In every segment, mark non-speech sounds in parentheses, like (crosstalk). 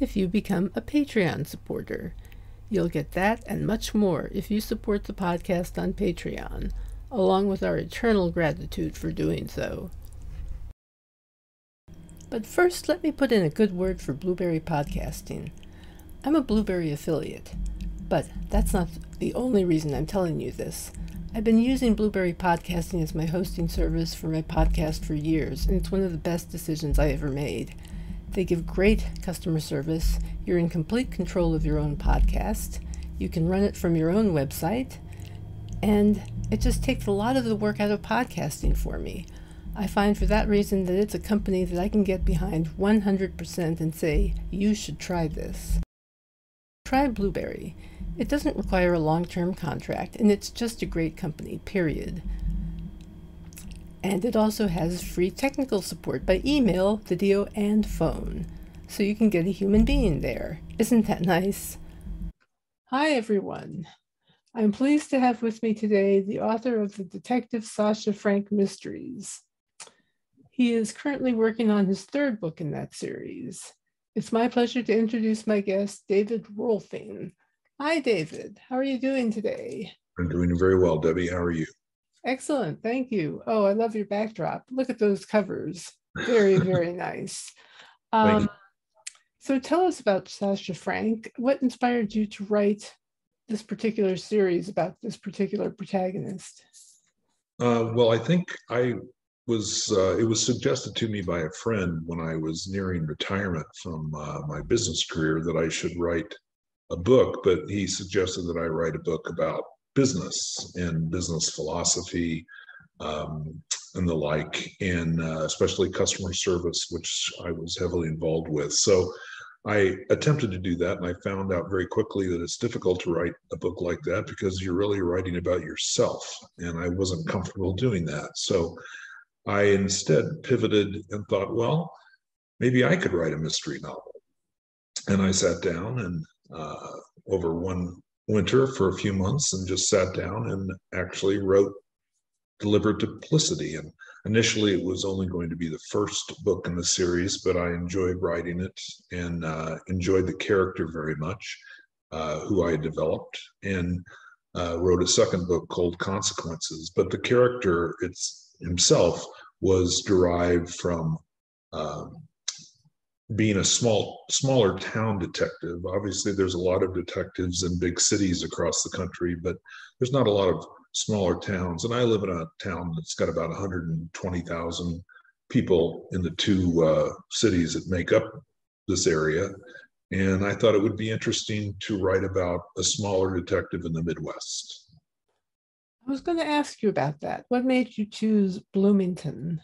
if you become a Patreon supporter. You'll get that and much more if you support the podcast on Patreon, along with our eternal gratitude for doing so. But first, let me put in a good word for Blubrry Podcasting. I'm a Blubrry affiliate, but that's not the only reason I'm telling you this. I've been using Blubrry Podcasting as my hosting service for my podcast for years, and it's one of the best decisions I ever made. They give great customer service. You're in complete control of your own podcast. You can run it from your own website. And it just takes a lot of the work out of podcasting for me. I find for that reason that it's a company that I can get behind 100% and say, you should try this. Try Blubrry. It doesn't require a long term contract, and it's just a great company, period. And it also has free technical support by email, video, and phone. So you can get a human being there. Isn't that nice? Hi, everyone. I'm pleased to have with me today the author of the Detective Sasha Frank Mysteries. He is currently working on his third book in that series. It's my pleasure to introduce my guest, David Rohlfing. Hi, David. How are you doing today? I'm doing very well, Debbi. How are you? Excellent. Thank you. Oh, I love your backdrop. Look at those covers. Very, (laughs) very nice. Um, so tell us about Sasha Frank. What inspired you to write this particular series about this particular protagonist? Uh, well, I think I was, uh, it was suggested to me by a friend when I was nearing retirement from uh, my business career that I should write a book, but he suggested that I write a book about business and business philosophy um, and the like, and uh, especially customer service, which I was heavily involved with. So I attempted to do that, and I found out very quickly that it's difficult to write a book like that because you're really writing about yourself, and I wasn't comfortable doing that. So I instead pivoted and thought, well, maybe I could write a mystery novel. And I sat down and uh, over one winter for a few months and just sat down and actually wrote Deliberate Duplicity. And initially, it was only going to be the first book in the series, but I enjoyed writing it and uh, enjoyed the character very much, uh, who I developed, and uh, wrote a second book called Consequences. But the character it's himself was derived from um, being a small smaller town detective obviously there's a lot of detectives in big cities across the country but there's not a lot of smaller towns. And i live in a town that's got about 120000 people in the two uh, cities that make up this area. And i thought it would be interesting to write about a smaller detective in the midwest. I was going to ask you about that. What made you choose bloomington?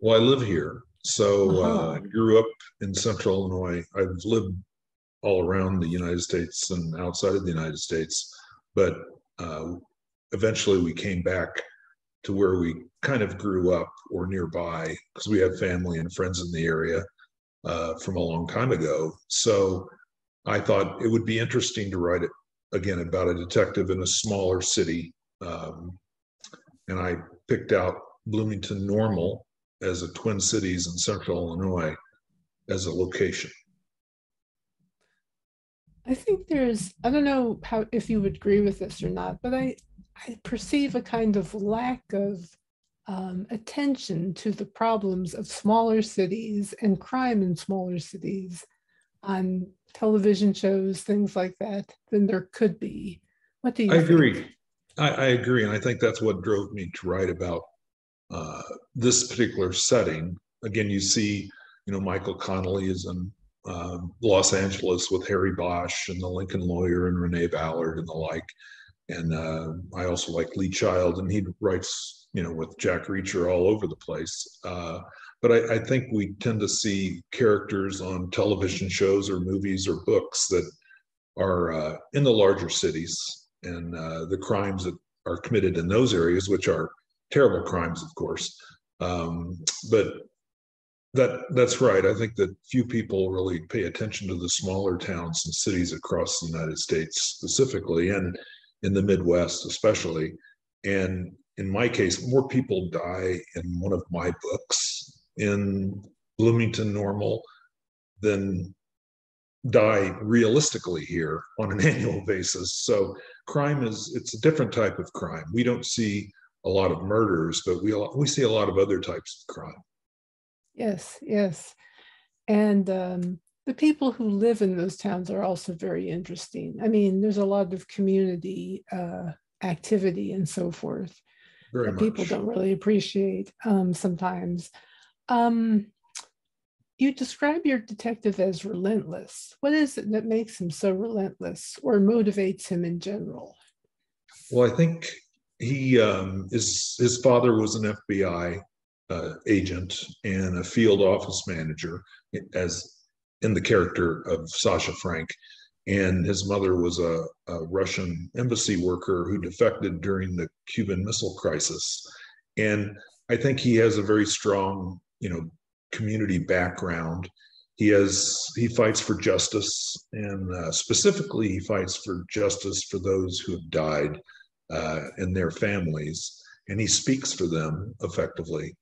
Well i live here so uh, I grew up in central Illinois. I've lived all around the United States and outside of the United States, but uh, eventually we came back to where we kind of grew up or nearby because we had family and friends in the area uh, from a long time ago. So I thought it would be interesting to write it again about a detective in a smaller city. Um, and I picked out Bloomington Normal as a Twin Cities in central Illinois as a location? I think there's, I don't know how if you would agree with this or not, but I, I perceive a kind of lack of um, attention to the problems of smaller cities and crime in smaller cities on television shows, things like that, than there could be. What do you I think? agree. I, I, agree. And I think that's what drove me to write about uh, this particular setting. Again, you see, you know, Michael Connelly is in uh, Los Angeles with Harry Bosch and the Lincoln lawyer and Renee Ballard and the like. and uh, I also like Lee Child, and he writes, you know, with Jack Reacher all over the place. Uh, but I, I, think we tend to see characters on television shows or movies or books that are uh, in the larger cities and uh, the crimes that are committed in those areas, which are terrible crimes, of course. Um, but that that's right. I think that few people really pay attention to the smaller towns and cities across the United States specifically, and in the Midwest especially. And in my case, more people die in one of my books in Bloomington Normal than die realistically here on an (laughs) annual basis. So crime is it's a different type of crime. We don't see a lot of murders, but we we see a lot of other types of crime. Yes, yes, and um, the people who live in those towns are also very interesting. I mean, there's a lot of community uh, activity and so forth very that much. people don't really appreciate um, sometimes. Um, you describe your detective as relentless. What is it that makes him so relentless or motivates him in general? Well, I think he um, is, his father was an FBI uh, agent and a field office manager as in the character of Sasha Frank. And his mother was a, a Russian embassy worker who defected during the Cuban Missile Crisis. And I think he has a very strong you know community background he has he fights for justice and uh, specifically he fights for justice for those who have died uh, and their families and he speaks for them effectively.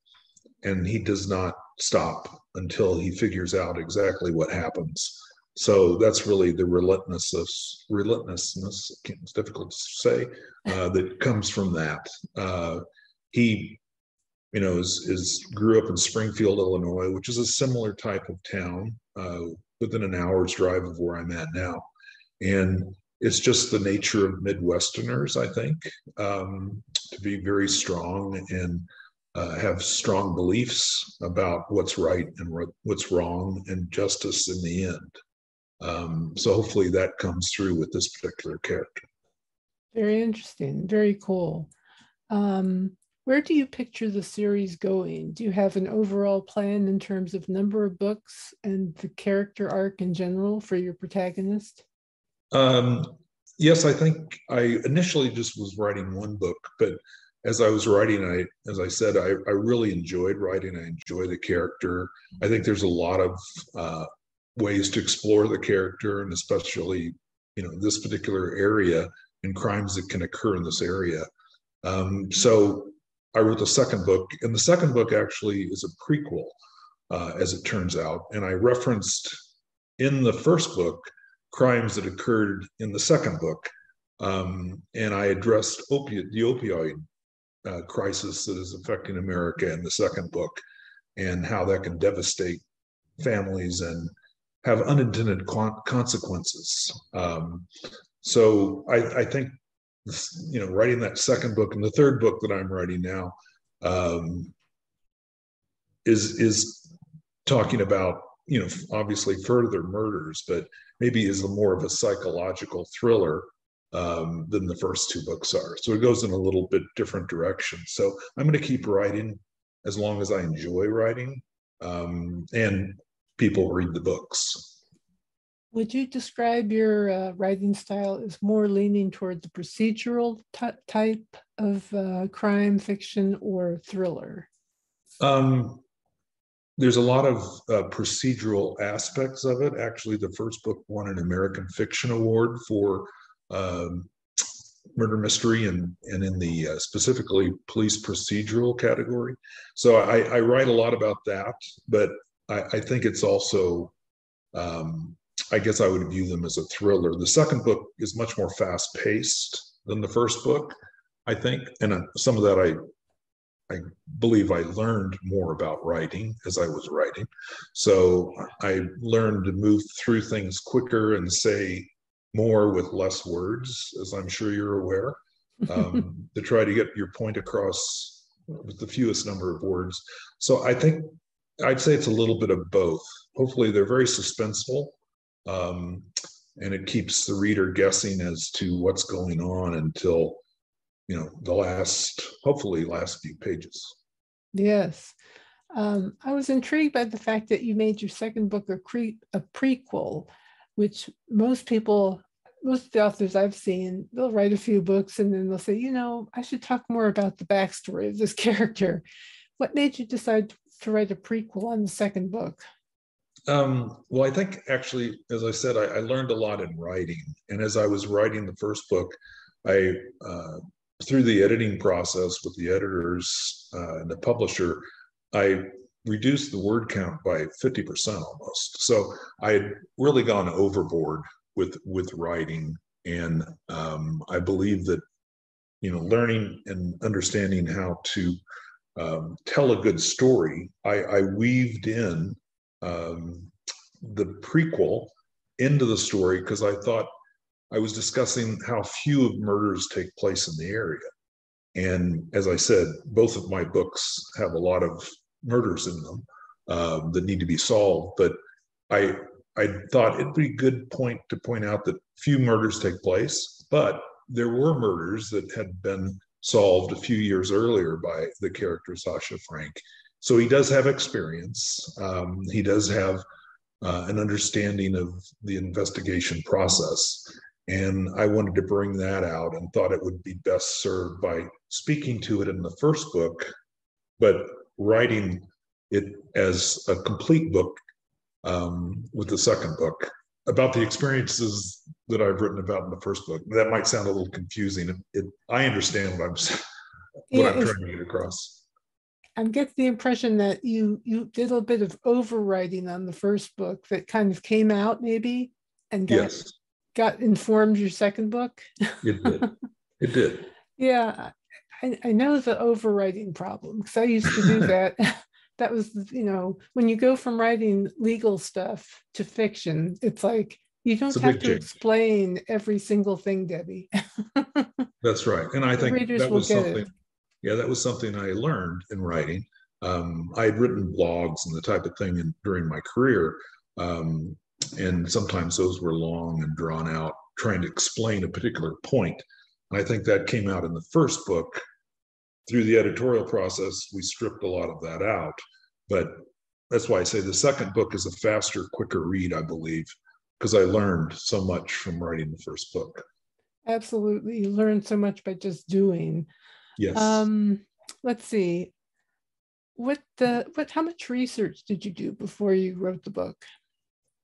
And he does not stop until he figures out exactly what happens. So that's really the relentlessness relentlessness it's difficult to say uh, that comes from that. Uh, he you know, is, is grew up in Springfield, Illinois, which is a similar type of town uh, within an hour's drive of where I'm at now. And it's just the nature of Midwesterners, I think, um, to be very strong and uh, have strong beliefs about what's right and what's wrong and justice in the end. Um, so hopefully that comes through with this particular character. Very interesting. Very cool. Um, where do you picture the series going? Do you have an overall plan in terms of number of books and the character arc in general for your protagonist? Um, yes, I think I initially just was writing one book, but as I was writing, I, as I said, I, I really enjoyed writing. I enjoy the character. I think there's a lot of uh, ways to explore the character, and especially, you know, this particular area and crimes that can occur in this area. Um, so I wrote the second book, and the second book actually is a prequel, uh, as it turns out. And I referenced in the first book crimes that occurred in the second book, um, and I addressed opiate, the opioid uh, crisis that is affecting America in the second book, and how that can devastate families and have unintended consequences. Um, so I, I, think you know, writing that second book and the third book that I'm writing now um, is is talking about you know obviously further murders, but maybe is a more of a psychological thriller um, than the first two books are. So it goes in a little bit different direction. So I'm going to keep writing as long as I enjoy writing, um, and people read the books. Would you describe your uh, writing style as more leaning toward the procedural type of uh, crime fiction or thriller? Um, there's a lot of uh, procedural aspects of it. Actually, the first book won an American Fiction Award for um, murder mystery and and in the uh, specifically police procedural category. So I, I, write a lot about that, but I, I think it's also um, I guess I would view them as a thriller. The second book is much more fast paced than the first book, I think, and uh, some of that I I believe I learned more about writing as I was writing. So I learned to move through things quicker and say more with less words, as I'm sure you're aware, um, (laughs) to try to get your point across with the fewest number of words. So I think I'd say it's a little bit of both. Hopefully, they're very suspenseful um, and it keeps the reader guessing as to what's going on until you know the last hopefully last few pages. Yes. Um, i was intrigued by the fact that you made your second book a, cre- a prequel which most people most of the authors i've seen they'll write a few books and then they'll say you know i should talk more about the backstory of this (laughs) character. What made you decide to write a prequel on the second book? Um, well, I think actually, as I said, I, I, learned a lot in writing. And as I was writing the first book, I, uh, through the editing process with the editors uh, and the publisher, I reduced the word count by 50% almost. So I had really gone overboard with, with writing. And um, I believe that, you know, learning and understanding how to um, tell a good story, I, I weaved in um, the prequel into the story because I thought I was discussing how few of murders take place in the area. And as I said, both of my books have a lot of murders in them um, that need to be solved. But I I thought it'd be a good point to point out that few murders take place, but there were murders that had been solved a few years earlier by the character Sasha Frank so he does have experience. Um, he does have uh, an understanding of the investigation process. And I wanted to bring that out and thought it would be best served by speaking to it in the first book, but writing it as a complete book um, with the second book about the experiences that I've written about in the first book. That might sound a little confusing. It, it, I understand what I'm (laughs) what yeah, I'm trying to get across. I'm get the impression that you you did a bit of overwriting on the first book that kind of came out maybe and got, yes. Got informed your second book. It did. It did. (laughs) yeah, I, I know the overwriting problem because I used to do (laughs) that. (laughs) that was you know when you go from writing legal stuff to fiction, it's like you don't have to change. explain every single thing, Debbi. That's right, and I think that was something. It yeah, that was something I learned in writing. Um, I had written blogs and the type of thing in, during my career, um, and sometimes those were long and drawn out, trying to explain a particular point. And I think that came out in the first book. Through the editorial process, we stripped a lot of that out. But that's why I say the second book is a faster, quicker read, I believe, because I learned so much from writing the first book. Absolutely. You learn so much by just doing. Yes. Um, let's see. What the what? How much research did you do before you wrote the book?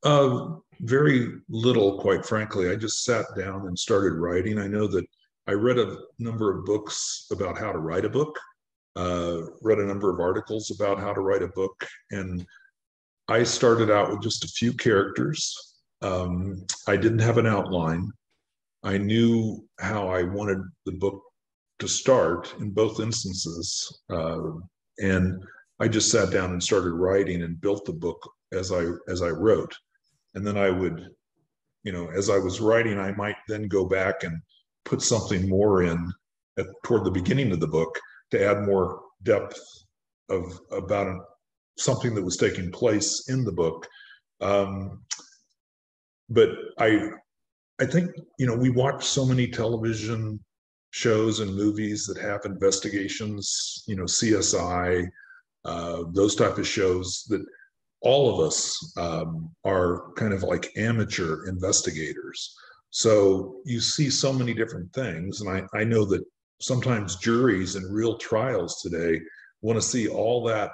Uh, very little, quite frankly. I just sat down and started writing. I know that I read a number of books about how to write a book. Uh, read a number of articles about how to write a book, and I started out with just a few characters. Um, I didn't have an outline. I knew how I wanted the book to start in both instances. Uh, and I just sat down and started writing and built the book as I as I wrote. And then I would, you know, as I was writing, I might then go back and put something more in at, toward the beginning of the book to add more depth of about something that was taking place in the book. Um, but I I think you know we watch so many television shows and movies that have investigations, you know, CSI, uh, those type of shows that all of us um, are kind of like amateur investigators. So you see so many different things. And I, I know that sometimes juries in real trials today want to see all that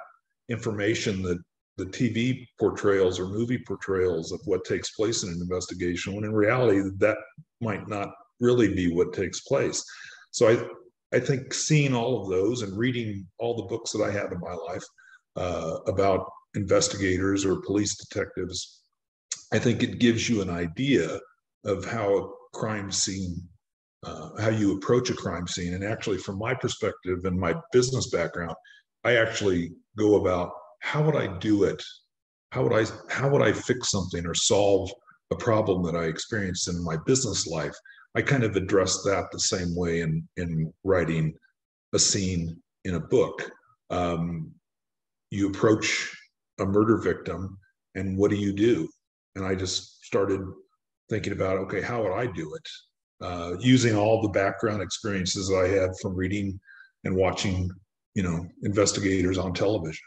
information that the TV portrayals or movie portrayals of what takes place in an investigation, when in reality, that might not really be what takes place. So I, I think seeing all of those and reading all the books that I have in my life uh, about investigators or police detectives, I think it gives you an idea of how a crime scene, uh, how you approach a crime scene. And actually, from my perspective and my business background, I actually go about how would I do it? How would I how would I fix something or solve a problem that I experienced in my business life? I kind of address that the same way in in writing a scene in a book. Um, you approach a murder victim, and what do you do? And I just started thinking about okay, how would I do it? Uh, using all the background experiences I had from reading and watching, you know, investigators on television,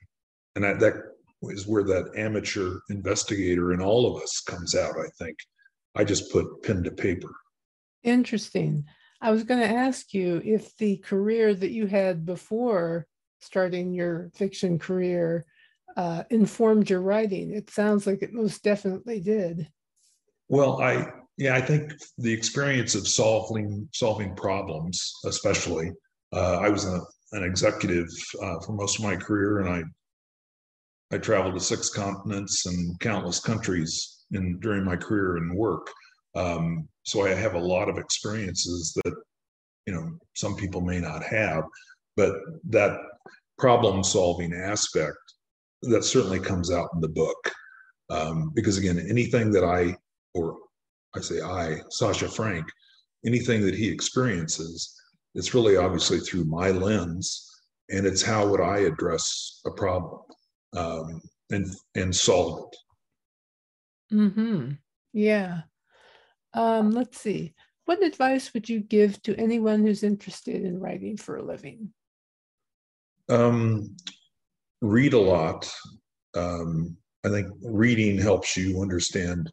and that that is where that amateur investigator in all of us comes out. I think I just put pen to paper. Interesting. I was going to ask you if the career that you had before starting your fiction career uh, informed your writing. It sounds like it most definitely did. Well, I yeah, I think the experience of solving solving problems, especially, uh, I was a, an executive uh, for most of my career, and I I traveled to six continents and countless countries in during my career and work. Um, so I have a lot of experiences that you know some people may not have, but that problem solving aspect that certainly comes out in the book. Um, because again, anything that I, or I say I, Sasha Frank, anything that he experiences, it's really obviously through my lens, and it's how would I address a problem um, and and solve it. Hmm. Yeah. Um, let's see. What advice would you give to anyone who's interested in writing for a living? Um, read a lot. Um, I think reading helps you understand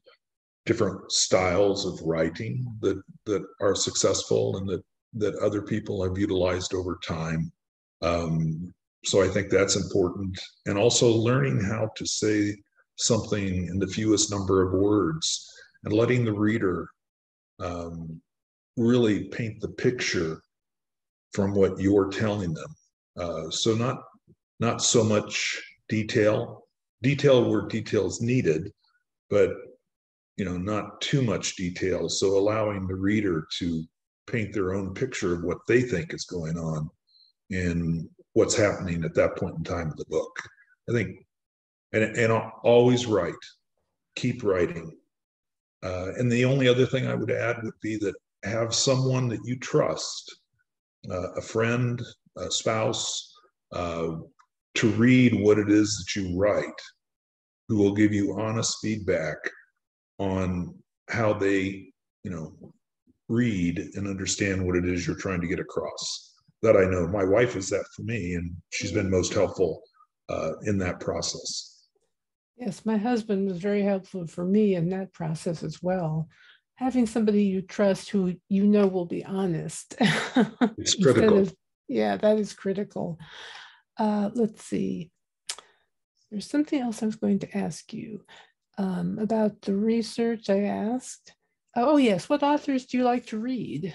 different styles of writing that that are successful and that that other people have utilized over time. Um, so I think that's important, and also learning how to say something in the fewest number of words and letting the reader um, really paint the picture from what you're telling them. Uh, so not not so much detail, detail where details needed, but you know not too much detail. So allowing the reader to paint their own picture of what they think is going on and what's happening at that point in time of the book. I think, and and always write, keep writing. Uh, and the only other thing I would add would be that have someone that you trust, uh, a friend, a spouse, uh, to read what it is that you write, who will give you honest feedback on how they, you know, read and understand what it is you're trying to get across. That I know. My wife is that for me, and she's been most helpful uh, in that process. Yes, my husband was very helpful for me in that process as well. Having somebody you trust who you know will be honest. It's (laughs) critical. Of, yeah, that is critical. Uh, let's see. There's something else I was going to ask you um, about the research I asked. Oh, yes. What authors do you like to read?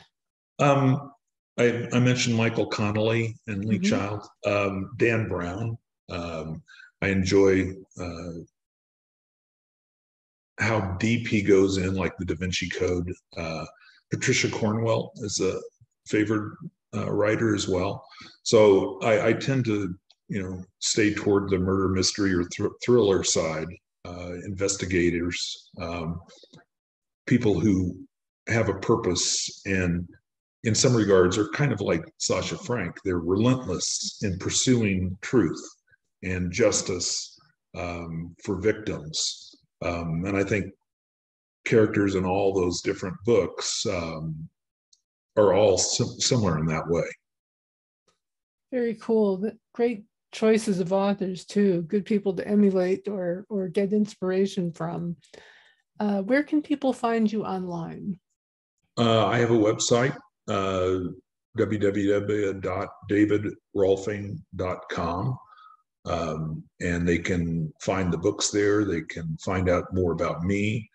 Um, I, I, mentioned Michael Connelly and Lee mm-hmm. Child, um, Dan Brown. Um, I enjoy uh, how deep he goes in, like the Da Vinci Code. Uh, Patricia Cornwell is a favorite uh, writer as well. So I, I, tend to, you know, stay toward the murder mystery or thr- thriller side. Uh, investigators, um, people who have a purpose and in some regards are kind of like Sasha Frank. They're relentless in pursuing truth and justice um, for victims. Um, and I think characters in all those different books um, are all sim- similar in that way. Very cool. Great choices of authors too. Good people to emulate or or get inspiration from. Uh, where can people find you online? Uh, I have a website, uh, www.davidrohlfing.com. Um, and they can find the books there. They can find out more about me.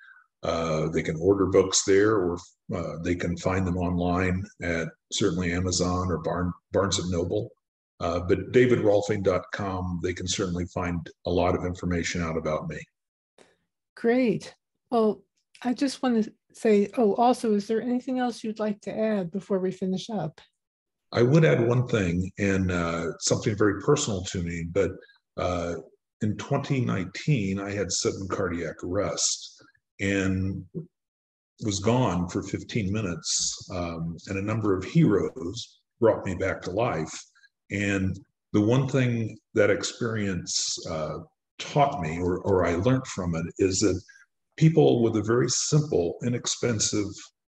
Uh, they can order books there, or uh, they can find them online at certainly Amazon or Barn, Barnes and Noble. Uh, but davidrohlfing.com, they can certainly find a lot of information out about me. Great. Well, I just want to say, oh, also, is there anything else you'd like to add before we finish up? I would add one thing, and uh, something very personal to me, but uh, in 2019, I had sudden cardiac arrest and was gone for 15 minutes. Um, and a number of heroes brought me back to life. And the one thing that experience uh, taught me, or, or I learned from it, is that people with a very simple, inexpensive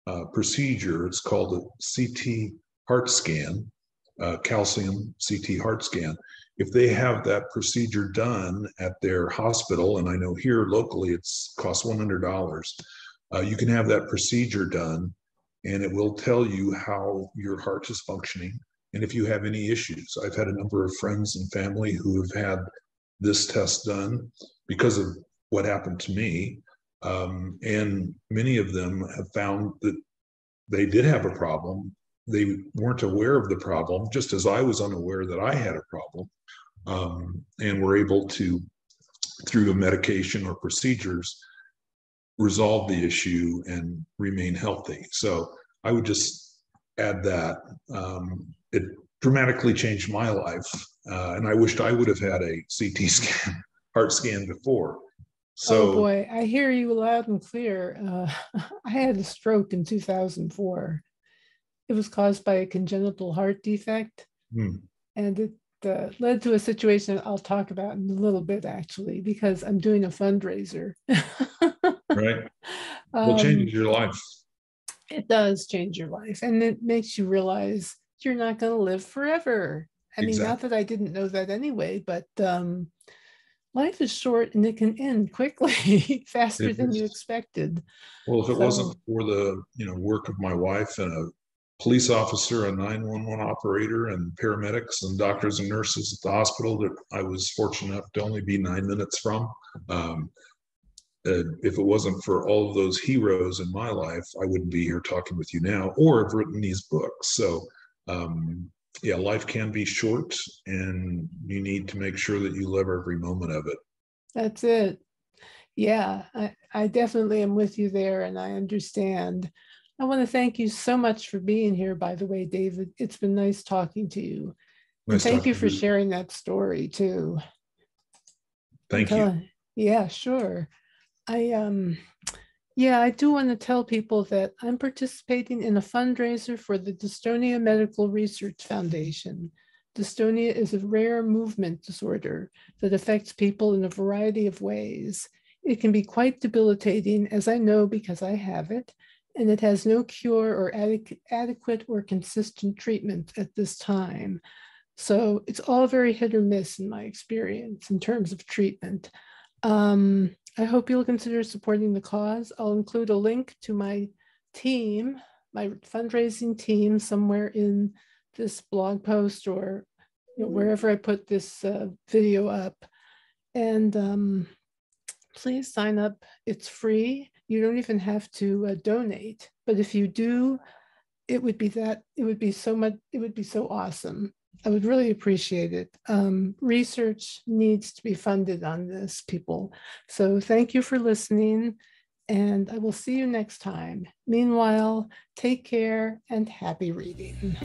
uh, procedure. It's called a CT heart scan, uh, calcium CT heart scan. If they have that procedure done at their hospital, and I know here locally it's costs $100, uh, you can have that procedure done and it will tell you how your heart is functioning and if you have any issues. I've had a number of friends and family who have had this test done because of what happened to me. Um, and many of them have found that they did have a problem. They weren't aware of the problem, just as I was unaware that I had a problem, um, and were able to, through a medication or procedures, resolve the issue and remain healthy. So I would just add that. Um, it dramatically changed my life, uh, and I wished I would have had a CT (laughs) scan, heart scan before. So, oh boy, I hear you loud and clear. Uh, (laughs) I had a stroke in 2004. It was caused by a congenital heart defect, hmm. and it uh, led to a situation I'll talk about in a little bit, actually, because I'm doing a fundraiser. (laughs) right. Well, um, changes your life. It does change your life, and it makes you realize you're not going to live forever. I exactly. mean, not that I didn't know that anyway, but um, life is short and it can end quickly, (laughs) faster it than is. you expected. Well, if it so, wasn't for the you know work of my wife and a police officer, a 911 operator, and paramedics and doctors and nurses at the hospital that I was fortunate enough to only be nine minutes from. Um, uh, if it wasn't for all of those heroes in my life, I wouldn't be here talking with you now or have written these books. So um, yeah, life can be short and you need to make sure that you live every moment of it. That's it. Yeah, I, I definitely am with you there and I understand. I want to thank you so much for being here, by the way, David. It's been nice talking to you. Nice thank you for you. sharing that story too. Thank you. Yeah, sure. I um yeah, I do want to tell people that I'm participating in a fundraiser for the Dystonia Medical Research Foundation. Dystonia is a rare movement disorder that affects people in a variety of ways. It can be quite debilitating, as I know because I have it, and it has no cure or adequate or consistent treatment at this time. So it's all very hit or miss in my experience in terms of treatment. Um, I hope you'll consider supporting the cause. I'll include a link to my team, my fundraising team, somewhere in this blog post or you know, wherever I put this uh, video up. And um, please sign up. It's free. You don't even have to uh, donate. But if you do, it would be that, it would be so much, it would be so awesome. I would really appreciate it. Um, research needs to be funded on this, people. So thank you for listening, and I will see you next time. Meanwhile, take care and happy reading.